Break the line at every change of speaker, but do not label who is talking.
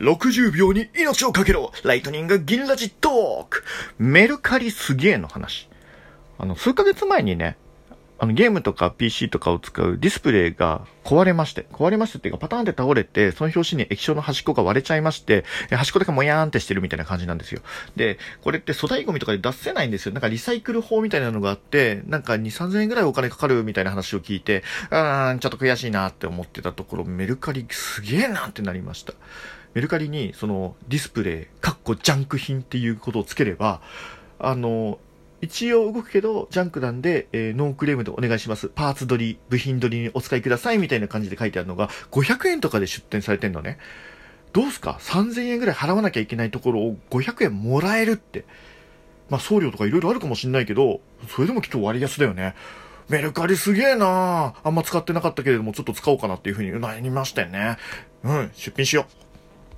60秒に命をかけろライトニング銀ラジトークメルカリすげえの話。あの、数ヶ月前にね、あの、ゲームとか PC とかを使うディスプレイが壊れまして、壊れましてっていうかパターンで倒れて、その表紙に液晶の端っこが割れちゃいまして、端っこだけもやーんってしてるみたいな感じなんですよ。で、これって粗大ゴミとかで出せないんですよ。なんかリサイクル法みたいなのがあって、なんか2、3000円ぐらいお金かかるみたいな話を聞いて、うーん、ちょっと悔しいなって思ってたところ、メルカリすげえなってなりました。メルカリにそのディスプレイ、かっこジャンク品っていうことをつければ、あの、一応動くけど、ジャンクなんで、えー、ノークレームでお願いします。パーツ取り、部品取りにお使いくださいみたいな感じで書いてあるのが、500円とかで出品されてんのね。どうすか ?3000 円ぐらい払わなきゃいけないところを500円もらえるって。まあ送料とか色々あるかもしんないけど、それでもきっと割安だよね。メルカリすげえなあんま使ってなかったけれども、ちょっと使おうかなっていうふうになりましたよね。うん、出品しよう。